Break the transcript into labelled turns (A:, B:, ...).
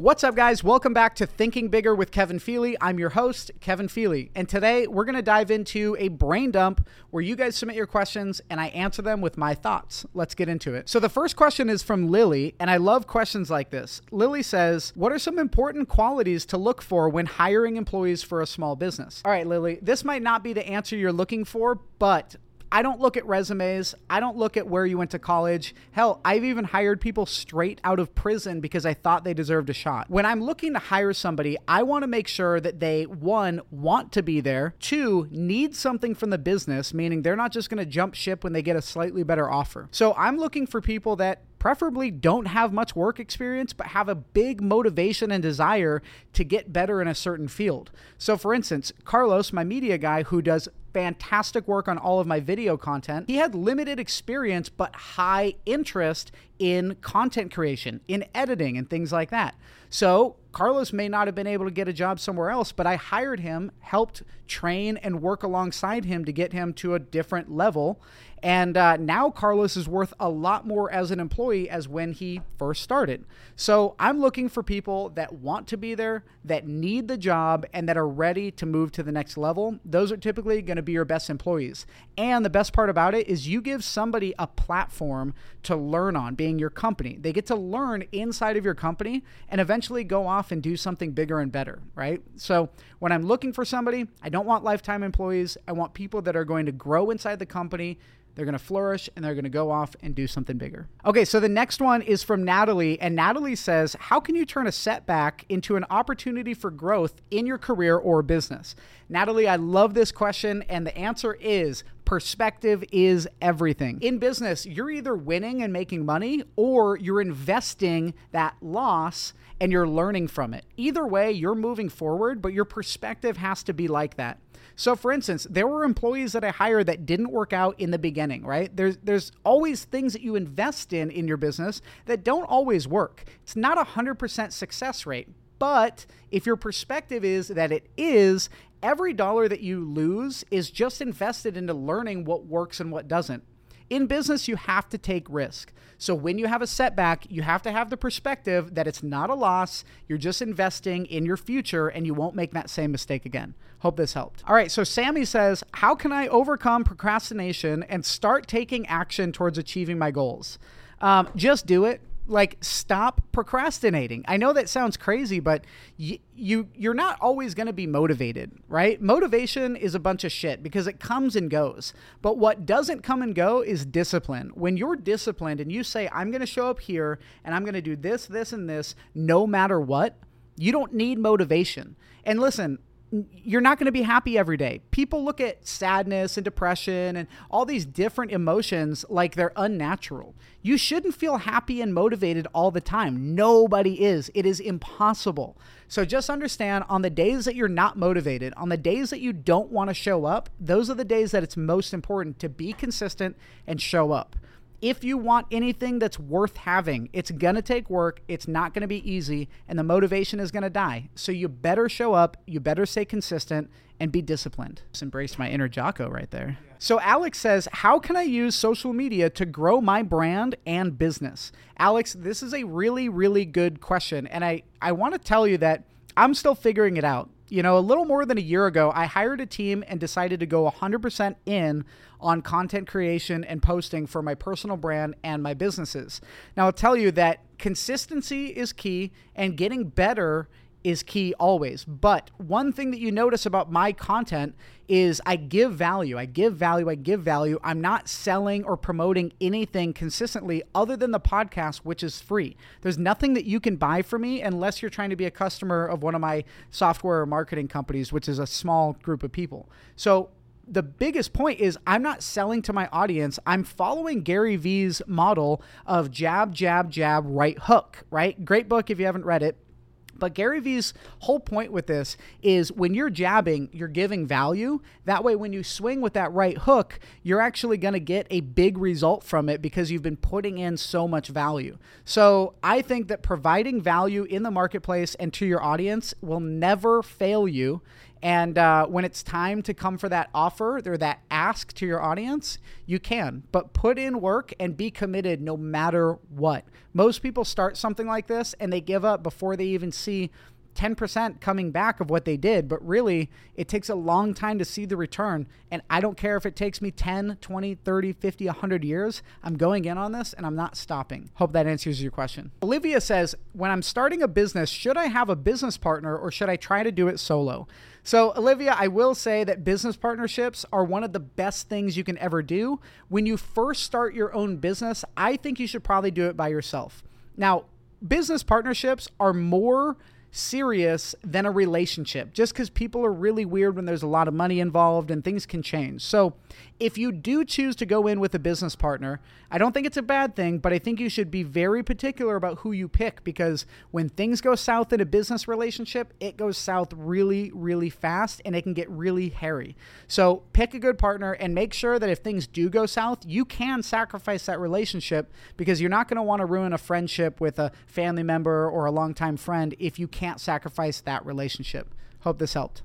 A: What's up, guys? Welcome back to Thinking Bigger with Kevin Feely. I'm your host, Kevin Feely. And today we're going to dive into a brain dump where you guys submit your questions and I answer them with my thoughts. Let's get into it. So, the first question is from Lily, and I love questions like this. Lily says, What are some important qualities to look for when hiring employees for a small business? All right, Lily, this might not be the answer you're looking for, but I don't look at resumes. I don't look at where you went to college. Hell, I've even hired people straight out of prison because I thought they deserved a shot. When I'm looking to hire somebody, I want to make sure that they, one, want to be there, two, need something from the business, meaning they're not just going to jump ship when they get a slightly better offer. So I'm looking for people that preferably don't have much work experience, but have a big motivation and desire to get better in a certain field. So, for instance, Carlos, my media guy who does fantastic work on all of my video content, he had limited experience but high interest in content creation, in editing, and things like that. So, Carlos may not have been able to get a job somewhere else, but I hired him, helped train and work alongside him to get him to a different level. And uh, now Carlos is worth a lot more as an employee as when he first started. So I'm looking for people that want to be there, that need the job, and that are ready to move to the next level. Those are typically going to be your best employees. And the best part about it is you give somebody a platform to learn on, being your company. They get to learn inside of your company and eventually go off and do something bigger and better, right? So when I'm looking for somebody, I don't want lifetime employees. I want people that are going to grow inside the company they're going to flourish and they're going to go off and do something bigger. Okay, so the next one is from Natalie. And Natalie says, How can you turn a setback into an opportunity for growth in your career or business? Natalie, I love this question. And the answer is perspective is everything. In business, you're either winning and making money or you're investing that loss and you're learning from it. Either way, you're moving forward, but your perspective has to be like that. So for instance, there were employees that I hired that didn't work out in the beginning, right? There's there's always things that you invest in in your business that don't always work. It's not a 100% success rate, but if your perspective is that it is, every dollar that you lose is just invested into learning what works and what doesn't in business, you have to take risk. So when you have a setback, you have to have the perspective that it's not a loss. You're just investing in your future and you won't make that same mistake again. Hope this helped. All right, so Sammy says, How can I overcome procrastination and start taking action towards achieving my goals? Um, just do it like stop procrastinating. I know that sounds crazy, but you, you you're not always going to be motivated, right? Motivation is a bunch of shit because it comes and goes. But what doesn't come and go is discipline. When you're disciplined and you say I'm going to show up here and I'm going to do this, this and this no matter what, you don't need motivation. And listen, you're not going to be happy every day. People look at sadness and depression and all these different emotions like they're unnatural. You shouldn't feel happy and motivated all the time. Nobody is. It is impossible. So just understand on the days that you're not motivated, on the days that you don't want to show up, those are the days that it's most important to be consistent and show up if you want anything that's worth having, it's going to take work, it's not going to be easy, and the motivation is going to die. So you better show up, you better stay consistent, and be disciplined. Just embraced my inner Jocko right there. So Alex says, How can I use social media to grow my brand and business? Alex, this is a really, really good question. And I, I want to tell you that I'm still figuring it out you know, a little more than a year ago, I hired a team and decided to go 100% in on content creation and posting for my personal brand and my businesses. Now, I'll tell you that consistency is key and getting better is key always. But one thing that you notice about my content is I give value. I give value. I give value. I'm not selling or promoting anything consistently other than the podcast, which is free. There's nothing that you can buy from me unless you're trying to be a customer of one of my software or marketing companies, which is a small group of people. So the biggest point is I'm not selling to my audience. I'm following Gary Vee's model of jab, jab, jab, right hook, right? Great book if you haven't read it. But Gary Vee's whole point with this is when you're jabbing, you're giving value. That way, when you swing with that right hook, you're actually going to get a big result from it because you've been putting in so much value. So I think that providing value in the marketplace and to your audience will never fail you And uh, when it's time to come for that offer or that ask to your audience, you can. But put in work and be committed no matter what. Most people start something like this and they give up before they even see 10% coming back of what they did, but really it takes a long time to see the return. And I don't care if it takes me 10, 20, 30, 50, 100 years. I'm going in on this and I'm not stopping. Hope that answers your question. Olivia says, When I'm starting a business, should I have a business partner or should I try to do it solo? So, Olivia, I will say that business partnerships are one of the best things you can ever do. When you first start your own business, I think you should probably do it by yourself. Now, business partnerships are more serious than a relationship just because people are really weird when there's a lot of money involved and things can change. So, if you do choose to go in with a business partner, I don't think it's a bad thing, but I think you should be very particular about who you pick because when things go south in a business relationship, it goes south really, really fast and it can get really hairy. So, pick a good partner and make sure that if things do go south, you can sacrifice that relationship because you're not going to want to ruin a friendship with a family member or a longtime friend if you can't sacrifice that relationship. Hope this helped.